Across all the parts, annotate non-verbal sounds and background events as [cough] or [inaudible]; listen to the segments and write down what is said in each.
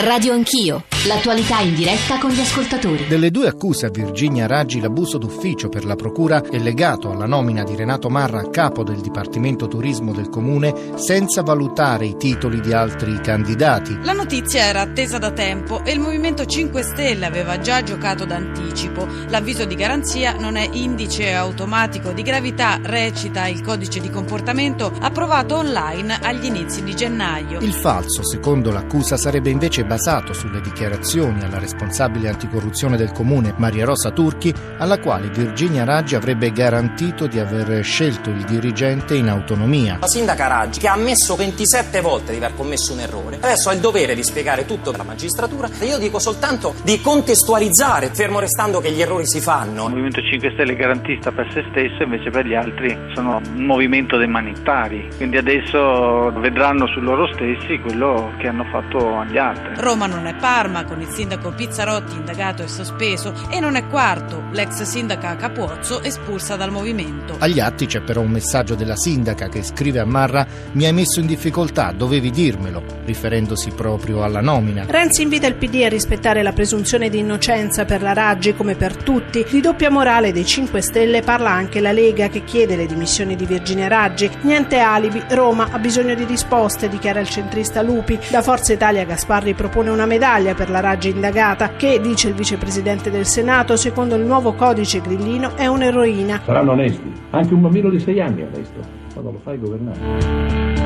Radio Anch'io, l'attualità in diretta con gli ascoltatori. Delle due accuse a Virginia Raggi l'abuso d'ufficio per la procura è legato alla nomina di Renato Marra a capo del Dipartimento Turismo del Comune senza valutare i titoli di altri candidati. La notizia era attesa da tempo e il Movimento 5 Stelle aveva già giocato d'anticipo. L'avviso di garanzia non è indice automatico di gravità, recita il codice di comportamento approvato online agli inizi di gennaio. Il falso, secondo l'accusa, sarebbe invece basato sulle dichiarazioni alla responsabile anticorruzione del comune Maria Rosa Turchi, alla quale Virginia Raggi avrebbe garantito di aver scelto il dirigente in autonomia. La sindaca Raggi, che ha ammesso 27 volte di aver commesso un errore, adesso ha il dovere di spiegare tutto alla magistratura e io dico soltanto di contestualizzare, fermo restando che gli errori si fanno. Il Movimento 5 Stelle è garantista per se stesso, invece per gli altri sono un movimento dei manitari, quindi adesso vedranno su loro stessi quello che hanno fatto agli altri. Roma non è Parma, con il sindaco Pizzarotti indagato e sospeso, e non è Quarto, l'ex sindaca Capuozzo espulsa dal movimento. Agli atti c'è però un messaggio della sindaca che scrive a Marra mi hai messo in difficoltà, dovevi dirmelo, riferendosi proprio alla nomina. Renzi invita il PD a rispettare la presunzione di innocenza per la Raggi come per tutti. Di doppia morale dei 5 Stelle parla anche la Lega che chiede le dimissioni di Virginia Raggi. Niente alibi, Roma ha bisogno di risposte, dichiara il centrista Lupi. Da Forza Italia Gasparri propone una medaglia per la Raggi indagata che, dice il vicepresidente del Senato, secondo il nuovo codice grillino è un'eroina. Saranno onesti, anche un bambino di 6 anni è onesto, quando lo fai governare.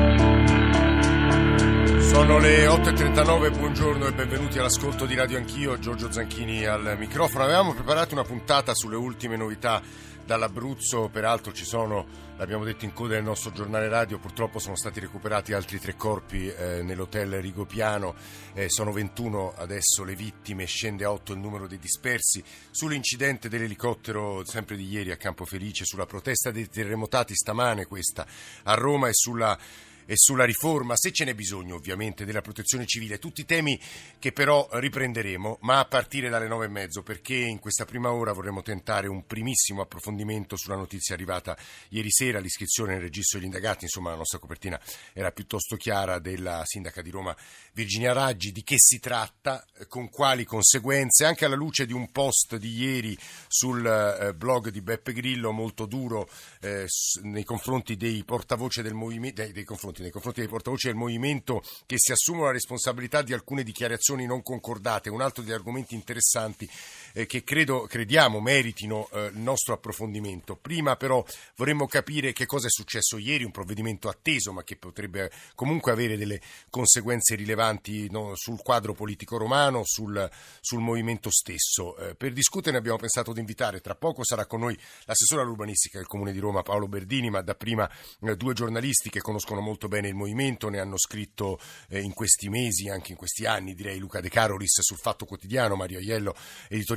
Sono le 8.39, buongiorno e benvenuti all'ascolto di Radio Anch'io, Giorgio Zanchini al microfono. Avevamo preparato una puntata sulle ultime novità dall'Abruzzo, peraltro ci sono, l'abbiamo detto in coda nel nostro giornale radio, purtroppo sono stati recuperati altri tre corpi eh, nell'hotel Rigopiano, eh, sono 21 adesso le vittime, scende a 8 il numero dei dispersi, sull'incidente dell'elicottero sempre di ieri a Campo Felice, sulla protesta dei terremotati stamane questa a Roma e sulla e sulla riforma, se ce n'è bisogno ovviamente, della protezione civile, tutti temi che però riprenderemo, ma a partire dalle nove e mezzo, perché in questa prima ora vorremmo tentare un primissimo approfondimento sulla notizia arrivata ieri sera, l'iscrizione nel registro degli indagati, insomma la nostra copertina era piuttosto chiara, della sindaca di Roma Virginia Raggi, di che si tratta, con quali conseguenze, anche alla luce di un post di ieri sul eh, blog di Beppe Grillo, molto duro eh, nei confronti dei portavoce del movimento, dei, dei confronti nei confronti dei portavoci del movimento che si assumono la responsabilità di alcune dichiarazioni non concordate, un altro degli argomenti interessanti eh, che credo, crediamo meritino eh, il nostro approfondimento. Prima però vorremmo capire che cosa è successo ieri, un provvedimento atteso ma che potrebbe comunque avere delle conseguenze rilevanti no, sul quadro politico romano, sul, sul movimento stesso. Eh, per discuterne abbiamo pensato di invitare, tra poco sarà con noi l'assessore all'urbanistica del Comune di Roma Paolo Berdini, ma dapprima eh, due giornalisti che conoscono molto bene il movimento, ne hanno scritto eh, in questi mesi, anche in questi anni, direi Luca De Carolis sul Fatto Quotidiano, Mario Aiello,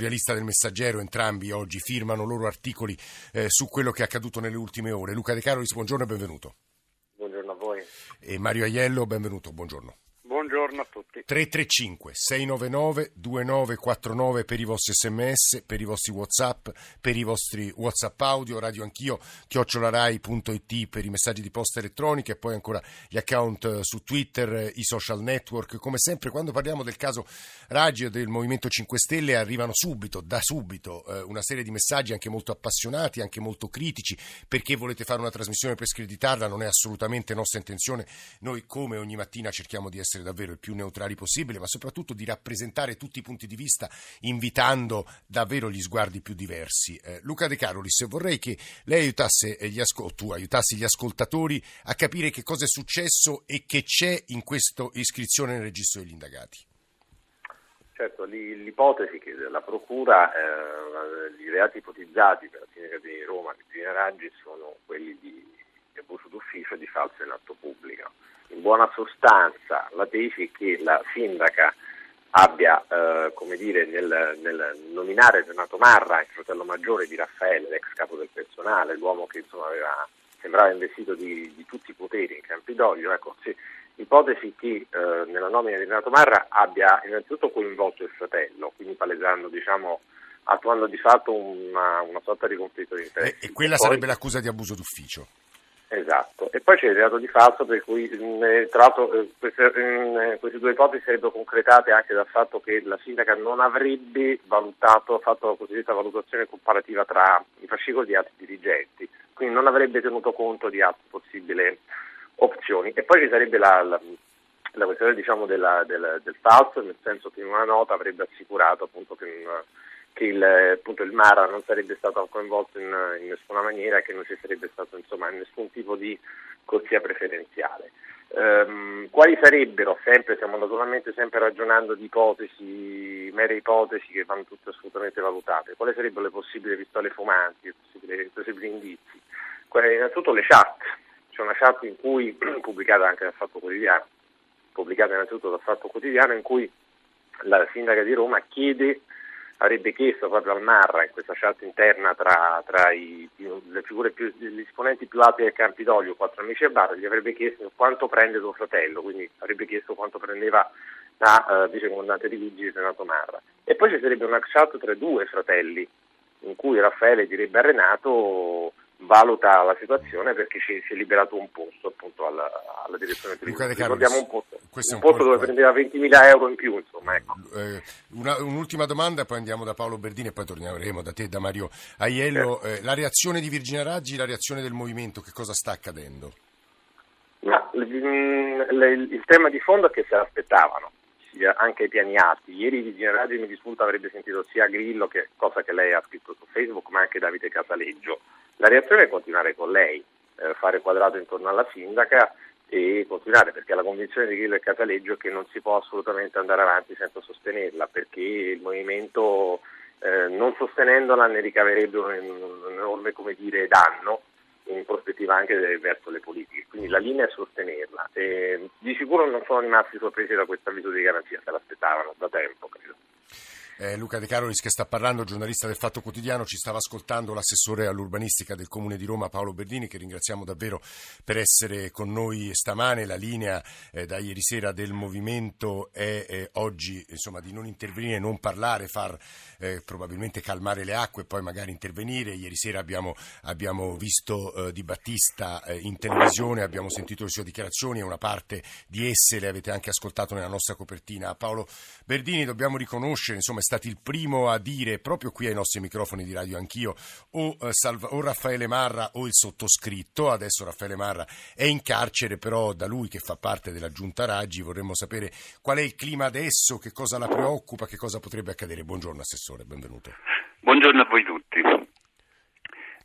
editorialista del Messaggero, entrambi oggi firmano loro articoli eh, su quello che è accaduto nelle ultime ore. Luca De Carolis, buongiorno e benvenuto. Buongiorno a voi. E Mario Aiello, benvenuto, buongiorno. Buongiorno a tutti. 335 699 2949 per i vostri sms, per i vostri whatsapp, per i vostri whatsapp audio, radio anch'io, chiocciolarai.it per i messaggi di posta elettronica e poi ancora gli account su Twitter, i social network. Come sempre quando parliamo del caso Raggi o del Movimento 5 Stelle arrivano subito, da subito, eh, una serie di messaggi anche molto appassionati, anche molto critici, perché volete fare una trasmissione per screditarla, non è assolutamente nostra intenzione. Noi come ogni mattina cerchiamo di essere davvero più neutrali possibile, ma soprattutto di rappresentare tutti i punti di vista invitando davvero gli sguardi più diversi. Eh, Luca De Carolis, vorrei che lei aiutasse gli, ascol- tu aiutassi gli ascoltatori a capire che cosa è successo e che c'è in questa iscrizione nel registro degli indagati. Certo, l'ipotesi che la Procura, eh, i reati ipotizzati per la sindaca di Roma, Cristina Raggi, sono quelli di abuso d'ufficio e di falso in atto pubblico. In buona sostanza la tesi che la sindaca abbia, eh, come dire, nel, nel, nominare Renato Marra, il fratello maggiore di Raffaele, l'ex capo del personale, l'uomo che insomma, aveva, sembrava investito di, di, tutti i poteri in Campidoglio, ecco, sì, ipotesi che eh, nella nomina di Renato Marra abbia innanzitutto coinvolto il fratello, quindi palesando, diciamo, attuando di fatto una, una sorta di conflitto di interessi. E, e quella Poi, sarebbe l'accusa di abuso d'ufficio? Esatto, e poi c'è il reato di falso per cui eh, tra l'altro eh, queste, eh, queste, due ipotesi sarebbero concretate anche dal fatto che la sindaca non avrebbe valutato, fatto la cosiddetta valutazione comparativa tra i fascicoli di altri dirigenti, quindi non avrebbe tenuto conto di altre possibili opzioni. E poi ci sarebbe la, la, la questione diciamo, della, del, del, falso, nel senso che in una nota avrebbe assicurato appunto che... In, che il, appunto, il Mara non sarebbe stato coinvolto in, in, nessuna maniera che non ci sarebbe stato insomma, nessun tipo di corsia preferenziale. Um, quali sarebbero, sempre, stiamo naturalmente sempre ragionando di ipotesi, mere ipotesi che vanno tutte assolutamente valutate, quali sarebbero le possibili pistole fumanti, i possibili, possibili indizi? innanzitutto le chat, c'è una chat in cui, [clears throat] pubblicata anche dal Fatto Quotidiano, pubblicata innanzitutto dal Fatto Quotidiano, in cui la sindaca di Roma chiede avrebbe chiesto proprio al Marra in questa chat interna tra, tra i, le figure più, gli esponenti più alti del Campidoglio, quattro amici a bar, gli avrebbe chiesto quanto prende suo fratello, quindi avrebbe chiesto quanto prendeva la uh, vicecomandante di Vigili Renato Marra. E poi ci sarebbe una chat tra due fratelli, in cui Raffaele direbbe a Renato valuta la situazione perché ci, si è liberato un posto appunto alla, alla direzione televisiva. Ricordiamo un posto, un, un posto dove prendeva 20.000 euro in più. Insomma, ecco. eh, una, un'ultima domanda, poi andiamo da Paolo Berdini e poi torneremo da te da Mario Aiello. Eh. Eh, la reazione di Virginia Raggi, la reazione del movimento, che cosa sta accadendo? Ma, il, il, il tema di fondo è che se l'aspettavano anche ai piani alti. Ieri Virginia Raggi mi disputa avrebbe sentito sia Grillo, che, cosa che lei ha scritto su Facebook, ma anche Davide Casaleggio. La reazione è continuare con lei, eh, fare quadrato intorno alla sindaca e continuare perché la convinzione di Grillo e Cataleggio è che non si può assolutamente andare avanti senza sostenerla perché il movimento eh, non sostenendola ne ricaverebbe un, un enorme dire, danno in prospettiva anche verso le politiche, quindi la linea è sostenerla. E di sicuro non sono rimasti sorpresi da questo avviso di garanzia, se l'aspettavano da tempo credo. Eh, Luca De Carolis che sta parlando, giornalista del Fatto Quotidiano, ci stava ascoltando l'assessore all'urbanistica del Comune di Roma Paolo Berdini che ringraziamo davvero per essere con noi stamane. La linea eh, da ieri sera del movimento è eh, oggi insomma, di non intervenire, non parlare, far eh, probabilmente calmare le acque e poi magari intervenire. Ieri sera abbiamo, abbiamo visto eh, Di Battista eh, in televisione, abbiamo sentito le sue dichiarazioni e una parte di esse le avete anche ascoltato nella nostra copertina. Paolo Berdini dobbiamo riconoscere insomma, stati il primo a dire proprio qui ai nostri microfoni di radio anch'io o, eh, Salva, o Raffaele Marra o il sottoscritto. Adesso Raffaele Marra è in carcere, però da lui che fa parte della giunta Raggi vorremmo sapere qual è il clima adesso, che cosa la preoccupa, che cosa potrebbe accadere. Buongiorno Assessore, benvenuto. Buongiorno a voi tutti.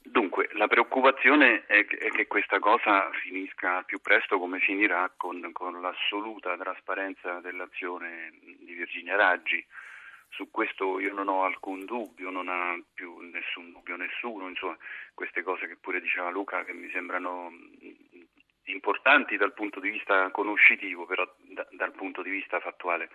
Dunque, la preoccupazione è che, questa cosa finisca al più presto come finirà con, con l'assoluta trasparenza dell'azione di Virginia Raggi su questo io non ho alcun dubbio, non ha più nessun dubbio nessuno, insomma, queste cose che pure diceva Luca che mi sembrano importanti dal punto di vista conoscitivo, però da, dal punto di vista fattuale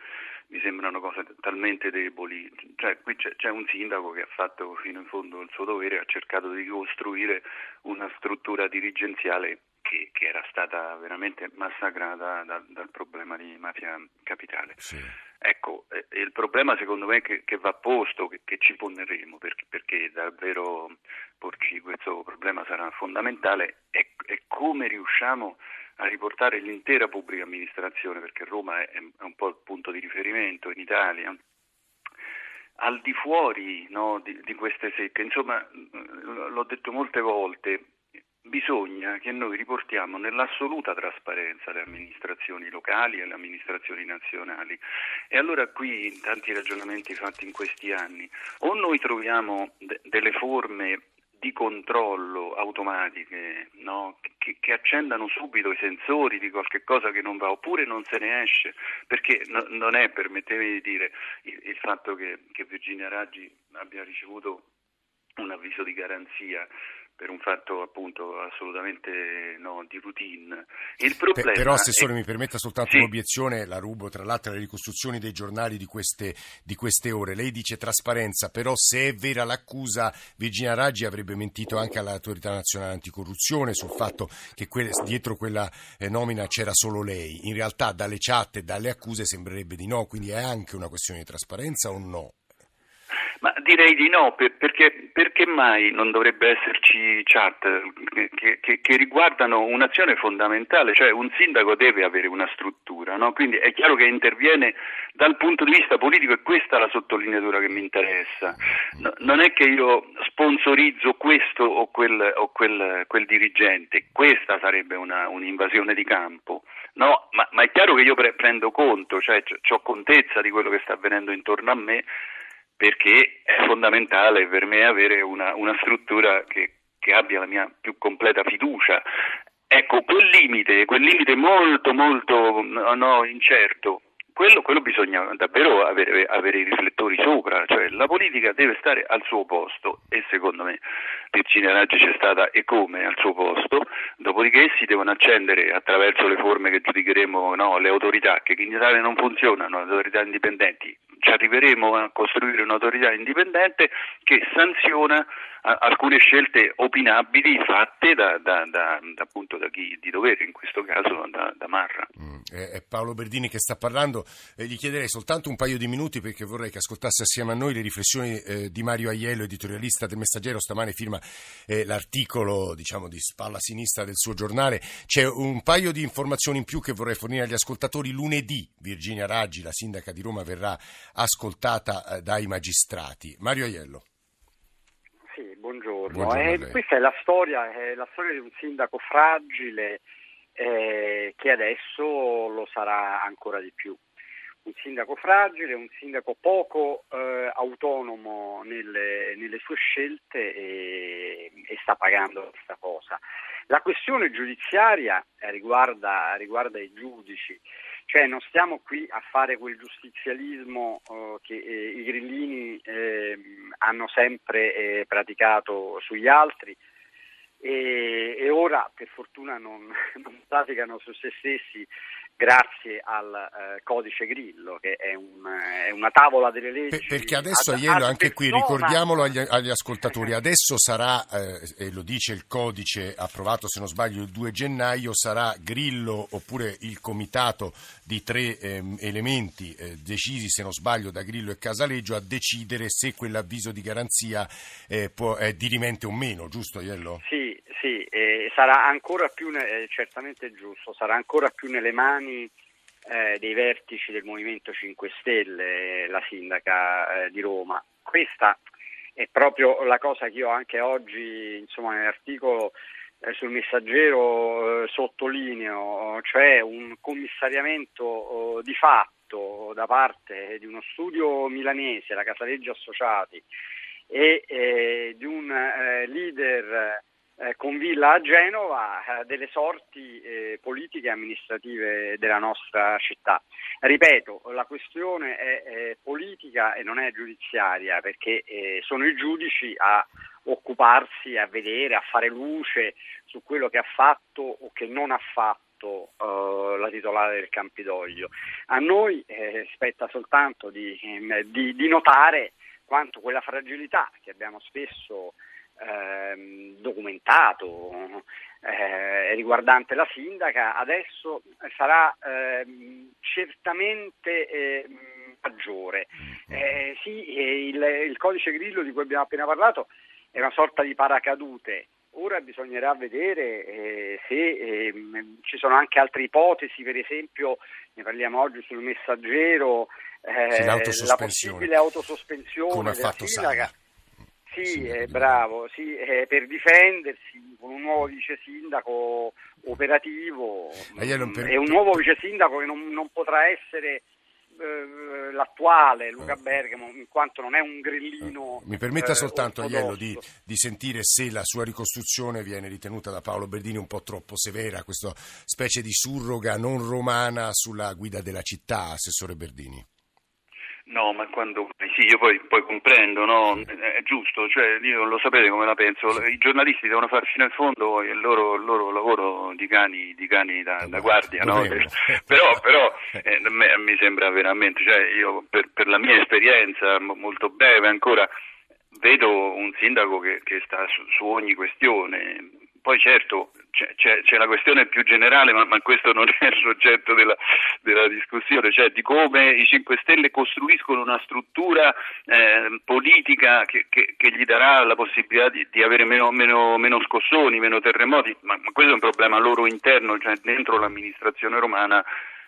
mi sembrano cose talmente deboli. Cioè, qui c'è, c'è, un sindaco che ha fatto fino in fondo il suo dovere, ha cercato di costruire una struttura dirigenziale che, che era stata veramente massacrata da, dal problema di mafia capitale. Sì. Ecco, eh, il problema secondo me che, che va posto, che, che ci poneremo, perché, perché, davvero porci questo problema sarà fondamentale, è, è, come riusciamo a riportare l'intera pubblica amministrazione, perché Roma è, è un po' il punto di riferimento in Italia, al di fuori no, di, di, queste secche. Insomma, l'ho detto molte volte, bisogna che noi riportiamo nell'assoluta trasparenza le amministrazioni locali e le amministrazioni nazionali. E allora qui in tanti ragionamenti fatti in questi anni, o noi troviamo de- delle forme di controllo automatiche no? che, che, accendano subito i sensori di qualche cosa che non va, oppure non se ne esce, perché no, non è, permettetemi di dire, il, il fatto che, che Virginia Raggi abbia ricevuto un avviso di garanzia per un fatto appunto assolutamente no, di routine. Il problema però Assessore è... mi permetta soltanto sì. un'obiezione, la rubo tra l'altro alle ricostruzioni dei giornali di queste, di queste, ore. Lei dice trasparenza, però se è vera l'accusa Virginia Raggi avrebbe mentito anche all'autorità nazionale anticorruzione sul fatto che que- dietro quella eh, nomina c'era solo lei. In realtà dalle chat e dalle accuse sembrerebbe di no, quindi è anche una questione di trasparenza o no? Ma direi di no, per, perché, perché, mai non dovrebbe esserci chat che, che, che, riguardano un'azione fondamentale, cioè un sindaco deve avere una struttura, no? quindi è chiaro che interviene dal punto di vista politico e questa è la sottolineatura che mi interessa. No, non è che io sponsorizzo questo o quel, o quel, quel dirigente, questa sarebbe una, un'invasione di campo. No, ma, ma, è chiaro che io pre- prendo conto, cioè ho contezza di quello che sta avvenendo intorno a me perché è fondamentale per me avere una, una struttura che, che abbia la mia più completa fiducia. Ecco, quel limite, quel limite molto, molto no, incerto, quello, quello, bisogna davvero avere, avere, i riflettori sopra, cioè la politica deve stare al suo posto e secondo me Virginia Raggi c'è stata e come al suo posto, dopodiché si devono accendere attraverso le forme che giudicheremo no, le autorità che in Italia non funzionano, le autorità indipendenti, ci arriveremo a costruire un'autorità indipendente che sanziona alcune scelte opinabili fatte da, da, da, da chi di dovere, in questo caso da, Marra. Mm, è Paolo Berdini che sta parlando, eh, gli chiederei soltanto un paio di minuti perché vorrei che ascoltasse assieme a noi le riflessioni eh, di Mario Aiello, editorialista del Messaggero, stamane firma eh, l'articolo diciamo, di spalla sinistra del suo giornale. C'è un paio di informazioni in più che vorrei fornire agli ascoltatori. Lunedì Virginia Raggi, la sindaca di Roma, verrà ascoltata eh, dai magistrati. Mario Aiello buongiorno. buongiorno eh, questa è la storia, è la storia di un sindaco fragile eh, che adesso lo sarà ancora di più. Un sindaco fragile, un sindaco poco eh, autonomo nelle, nelle, sue scelte e, e, sta pagando questa cosa. La questione giudiziaria riguarda, riguarda i giudici. Cioè non stiamo qui a fare quel giustizialismo eh, che eh, i grillini eh, hanno sempre eh, praticato sugli altri. E, e, ora per fortuna non, [laughs] non praticano su se stessi grazie al eh, codice Grillo, che è, un, è, una tavola delle leggi. Per, perché adesso, ad, Aiello, anche qui ricordiamolo agli, agli ascoltatori, adesso sarà, eh, e lo dice il codice approvato se non sbaglio il 2 gennaio, sarà Grillo oppure il comitato di tre eh, elementi decisi se non sbaglio da Grillo e Casaleggio a decidere se quell'avviso di garanzia eh, può, è dirimente o meno, giusto Aiello? Sì, sì, eh, sarà ancora più, eh, certamente giusto, sarà ancora più nelle mani eh, dei vertici del Movimento 5 Stelle, la sindaca eh, di Roma. Questa è proprio la cosa che io anche oggi, insomma, nell'articolo eh, sul messaggero eh, sottolineo, cioè un commissariamento oh, di fatto da parte di uno studio milanese, la Casaleggio Associati, e di un leader eh, con Villa a Genova eh, delle sorti eh, politiche e amministrative della nostra città. Ripeto, la questione è, è politica e non è giudiziaria perché eh, sono i giudici a occuparsi, a vedere, a fare luce su quello che ha fatto o che non ha fatto uh, la titolare del Campidoglio. A noi eh, spetta soltanto di, di, di, notare quanto quella fragilità che abbiamo spesso ehm, documentato eh, riguardante la sindaca, adesso sarà ehm, certamente eh, maggiore. Eh, sì, il, il, codice Grillo di cui abbiamo appena parlato è una sorta di paracadute. Ora bisognerà vedere eh, se eh, ci sono anche altre ipotesi, per esempio ne parliamo oggi sul messaggero, eh, la possibile autosospensione come della sindaca. Sana. Sì, è bravo, sì, è per difendersi con un nuovo vice sindaco operativo. Per... e un nuovo vice sindaco che non, non potrà essere eh, l'attuale Luca eh. Bergamo in quanto non è un grillino mi permetta eh, soltanto Aiello di, di, sentire se la sua ricostruzione viene ritenuta da Paolo Berdini un po' troppo severa questa specie di surroga non romana sulla guida della città Assessore Berdini No, ma quando sì, io poi, poi comprendo, no? È giusto, cioè io lo sapete come la penso. I giornalisti devono fare fino in fondo il loro, il loro lavoro di cani, di cani da, da guardia, no? [laughs] Però, però eh, me, mi sembra veramente, cioè io per, per la mia esperienza molto breve ancora vedo un sindaco che, che sta su, su ogni questione. Poi certo c'è, c'è, la questione più generale, ma, ma questo non è l'oggetto della, della, discussione, cioè di come i 5 Stelle costruiscono una struttura eh, politica che, che, che, gli darà la possibilità di, di avere meno, meno, meno, scossoni, meno terremoti, ma, ma, questo è un problema loro interno, cioè dentro l'amministrazione romana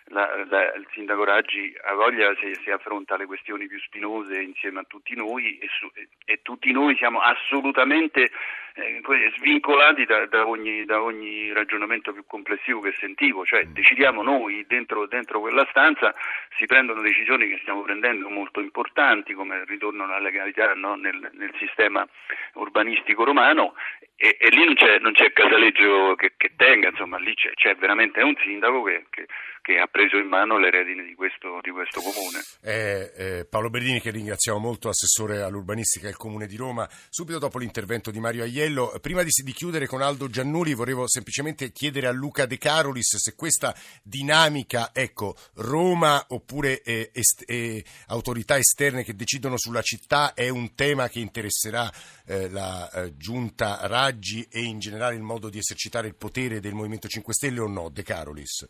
la, la, il sindaco Raggi ha voglia se si affronta le questioni più spinose insieme a tutti noi e, su, e, e tutti noi siamo assolutamente eh, svincolati da, da, ogni, da, ogni, ragionamento più complessivo che sentivo, cioè mm. decidiamo noi dentro, dentro, quella stanza, si prendono decisioni che stiamo prendendo molto importanti come il ritorno alla legalità no? nel, nel, sistema urbanistico romano e, e lì non c'è, non c'è, casaleggio che, che tenga, insomma lì c'è, c'è veramente un sindaco che, che che ha preso in mano le redini di questo, di questo comune. Eh, eh, Paolo Berdini che ringraziamo molto, assessore all'urbanistica del comune di Roma. Subito dopo l'intervento di Mario Aiello, prima di, di chiudere con Aldo Giannuli volevo semplicemente chiedere a Luca De Carolis se questa dinamica, ecco, Roma oppure eh, est- eh, autorità esterne che decidono sulla città è un tema che interesserà eh, la eh, giunta Raggi e in generale il modo di esercitare il potere del Movimento 5 Stelle o no, De Carolis?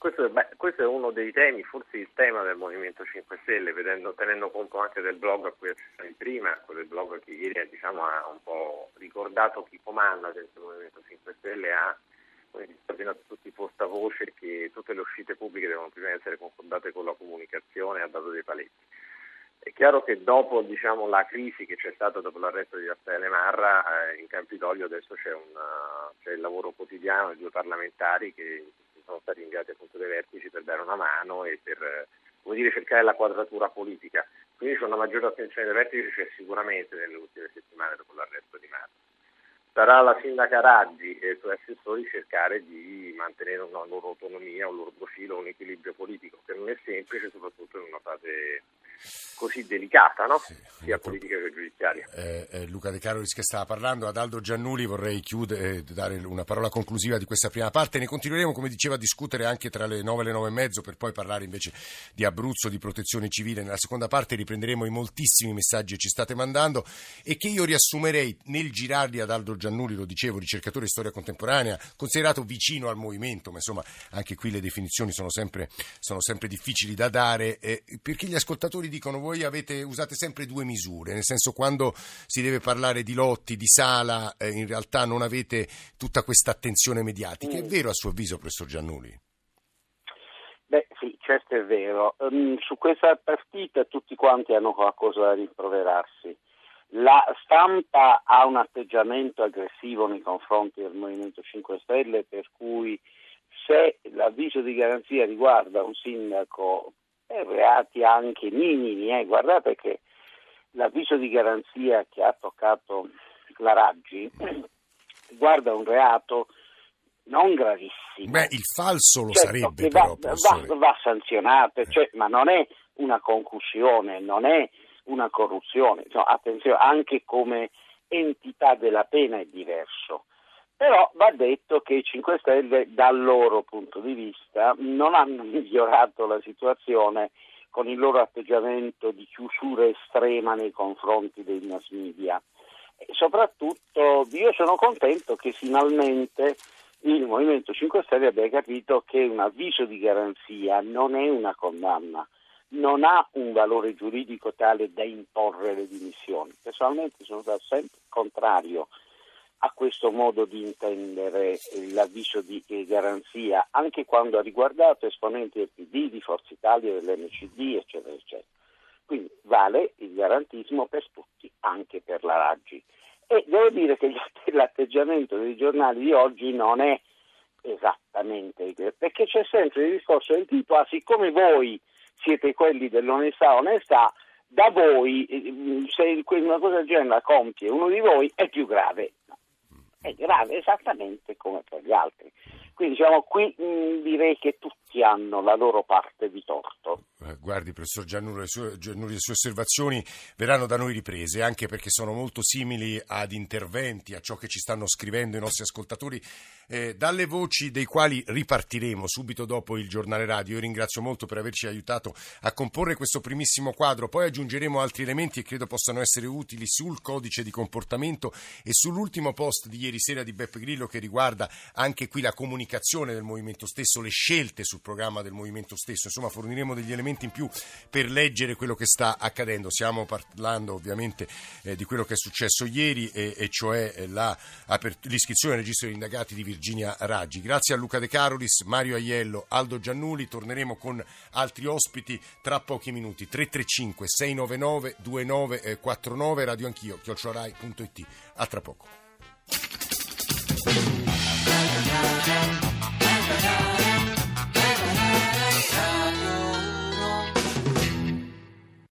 Questo beh, questo è, uno dei temi, forse il tema del Movimento 5 Stelle, vedendo, tenendo conto anche del blog a cui accennavi prima, quel blog che ieri diciamo, ha un po' ricordato chi comanda dentro il Movimento 5 Stelle, ha ordinato tutti i portavoce che tutte le uscite pubbliche devono prima essere concordate con la comunicazione, ha dato dei paletti. È chiaro che dopo diciamo, la crisi che c'è stata dopo l'arresto di Raffaele Marra, eh, in Campidoglio adesso c'è, una, c'è il lavoro quotidiano di due parlamentari che sono stati inviati appunto dai vertici per dare una mano e per dire, cercare la quadratura politica. Quindi c'è una maggiore attenzione dai vertici, c'è sicuramente nelle ultime settimane dopo l'arresto di Marco. Sarà la sindaca Raggi e i suoi assessori cercare di mantenere una loro autonomia, un loro profilo, un equilibrio politico, che non è semplice, soprattutto in una fase così delicata, no? sì, sia politica che giudiziaria. Eh, eh, Luca De Carolis che stava parlando, ad Aldo Giannuli vorrei chiudere, eh, dare una parola conclusiva di questa prima parte, ne continueremo come diceva a discutere anche tra le 9 e le 9 e mezzo per poi parlare invece di Abruzzo, di protezione civile. Nella seconda parte riprenderemo i moltissimi messaggi che ci state mandando e che io riassumerei nel girarli ad Aldo Giannuli, lo dicevo, ricercatore di storia contemporanea, considerato vicino al movimento, ma insomma anche qui le definizioni sono sempre, sono sempre difficili da dare, eh, perché gli ascoltatori dicono voi voi avete, usate sempre due misure, nel senso quando si deve parlare di lotti, di sala, eh, in realtà non avete tutta questa attenzione mediatica. È mm. vero a suo avviso, professor Giannuli? Beh sì, certo è vero. Um, su questa partita tutti quanti hanno qualcosa da rimproverarsi. La stampa ha un atteggiamento aggressivo nei confronti del Movimento 5 Stelle per cui se l'avviso di garanzia riguarda un sindaco e reati anche minimi. Eh. Guardate che l'avviso di garanzia che ha toccato la Raggi [clears throat] riguarda un reato non gravissimo. Beh, il falso lo certo, sarebbe però, va, va, va sanzionato, cioè, ma non è una concussione, non è una corruzione. No, attenzione, anche come entità della pena è diverso. Però va detto che i 5 Stelle dal loro punto di vista non hanno migliorato la situazione con il loro atteggiamento di chiusura estrema nei confronti dei mass media. E soprattutto io sono contento che finalmente il Movimento 5 Stelle abbia capito che un avviso di garanzia non è una condanna, non ha un valore giuridico tale da imporre le dimissioni. Personalmente sono stato sempre contrario a questo modo di intendere l'avviso di garanzia, anche quando ha riguardato esponenti del PD, di Forza Italia, dell'NCD, eccetera, eccetera. Quindi vale il garantismo per tutti, anche per la Raggi. E devo dire che l'atteggiamento dei giornali di oggi non è esattamente perché c'è sempre il discorso del tipo, ah, siccome voi siete quelli dell'onestà, onestà, da voi, eh, se una cosa del genere la compie uno di voi, è più grave è grave esattamente come per gli altri. Quindi diciamo, qui mh, direi che tutti hanno la loro parte di torto. Eh, guardi, professor Giannuri, le sue, Giannuri, le sue osservazioni verranno da noi riprese, anche perché sono molto simili ad interventi, a ciò che ci stanno scrivendo i nostri ascoltatori, eh, dalle voci dei quali ripartiremo subito dopo il giornale radio. Io ringrazio molto per averci aiutato a comporre questo primissimo quadro, poi aggiungeremo altri elementi che credo possano essere utili sul codice di comportamento e sull'ultimo post di ieri sera di Beppe Grillo che riguarda anche qui la comunicazione comunicazione del movimento stesso, le scelte sul programma del movimento stesso, insomma forniremo degli elementi in più per leggere quello che sta accadendo. Stiamo parlando ovviamente eh, di quello che è successo ieri e, e cioè eh, la, l'iscrizione al registro degli indagati di Virginia Raggi. Grazie a Luca De Carolis, Mario Aiello, Aldo Giannuli, torneremo con altri ospiti tra pochi minuti. 335 699 2949 Radio Anch'io, chiocciorai.it. A tra poco. Thank you.